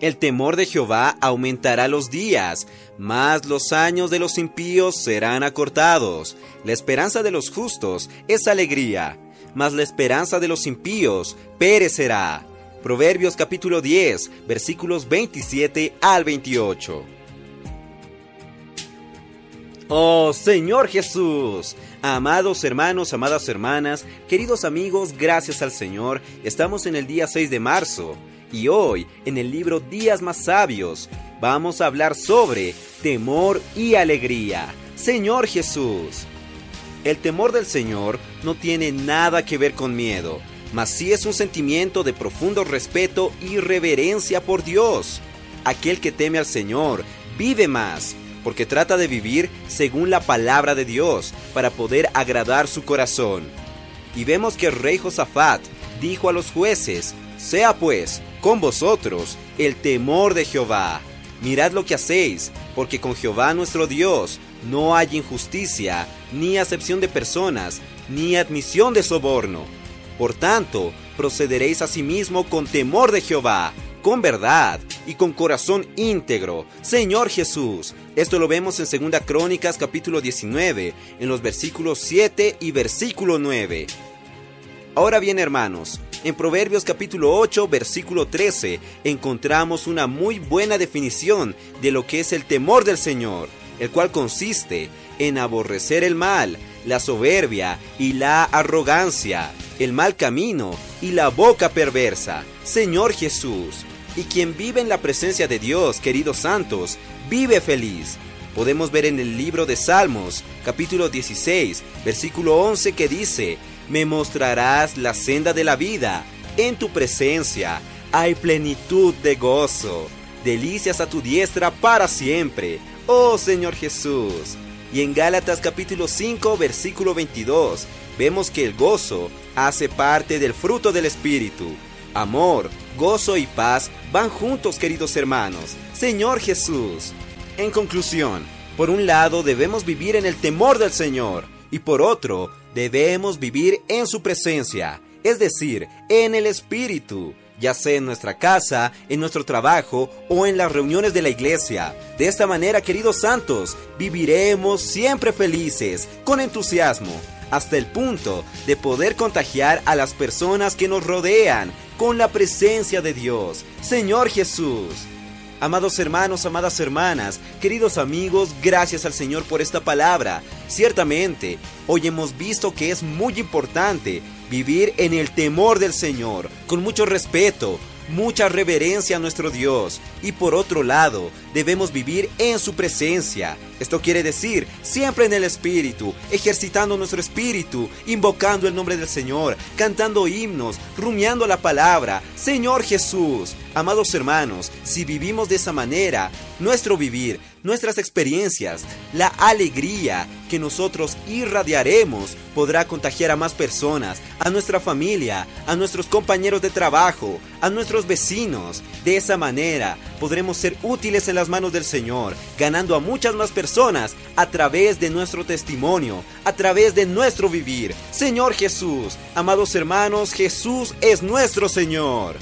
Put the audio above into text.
El temor de Jehová aumentará los días, mas los años de los impíos serán acortados. La esperanza de los justos es alegría, mas la esperanza de los impíos perecerá. Proverbios capítulo 10, versículos 27 al 28. Oh Señor Jesús, amados hermanos, amadas hermanas, queridos amigos, gracias al Señor, estamos en el día 6 de marzo y hoy en el libro Días más sabios vamos a hablar sobre temor y alegría. Señor Jesús, el temor del Señor no tiene nada que ver con miedo mas sí es un sentimiento de profundo respeto y reverencia por Dios. Aquel que teme al Señor vive más, porque trata de vivir según la palabra de Dios, para poder agradar su corazón. Y vemos que el rey Josafat dijo a los jueces, sea pues con vosotros el temor de Jehová. Mirad lo que hacéis, porque con Jehová nuestro Dios no hay injusticia, ni acepción de personas, ni admisión de soborno por tanto, procederéis asimismo con temor de Jehová, con verdad y con corazón íntegro. Señor Jesús. Esto lo vemos en 2 Crónicas capítulo 19, en los versículos 7 y versículo 9. Ahora bien, hermanos, en Proverbios capítulo 8, versículo 13, encontramos una muy buena definición de lo que es el temor del Señor, el cual consiste en aborrecer el mal, la soberbia y la arrogancia, el mal camino y la boca perversa. Señor Jesús, y quien vive en la presencia de Dios, queridos santos, vive feliz. Podemos ver en el libro de Salmos, capítulo 16, versículo 11, que dice, Me mostrarás la senda de la vida, en tu presencia hay plenitud de gozo, delicias a tu diestra para siempre, oh Señor Jesús. Y en Gálatas capítulo 5 versículo 22 vemos que el gozo hace parte del fruto del Espíritu. Amor, gozo y paz van juntos queridos hermanos. Señor Jesús. En conclusión, por un lado debemos vivir en el temor del Señor y por otro debemos vivir en su presencia, es decir, en el Espíritu ya sea en nuestra casa, en nuestro trabajo o en las reuniones de la iglesia. De esta manera, queridos santos, viviremos siempre felices, con entusiasmo, hasta el punto de poder contagiar a las personas que nos rodean con la presencia de Dios. Señor Jesús, Amados hermanos, amadas hermanas, queridos amigos, gracias al Señor por esta palabra. Ciertamente, hoy hemos visto que es muy importante vivir en el temor del Señor, con mucho respeto, mucha reverencia a nuestro Dios y por otro lado debemos vivir en su presencia. Esto quiere decir siempre en el Espíritu, ejercitando nuestro espíritu, invocando el nombre del Señor, cantando himnos, rumiando la palabra. Señor Jesús, amados hermanos, si vivimos de esa manera, nuestro vivir, nuestras experiencias, la alegría que nosotros irradiaremos podrá contagiar a más personas, a nuestra familia, a nuestros compañeros de trabajo, a nuestros vecinos. De esa manera podremos ser útiles en las manos del Señor, ganando a muchas más personas a través de nuestro testimonio, a través de nuestro vivir. Señor Jesús, amados hermanos, Jesús es nuestro Señor.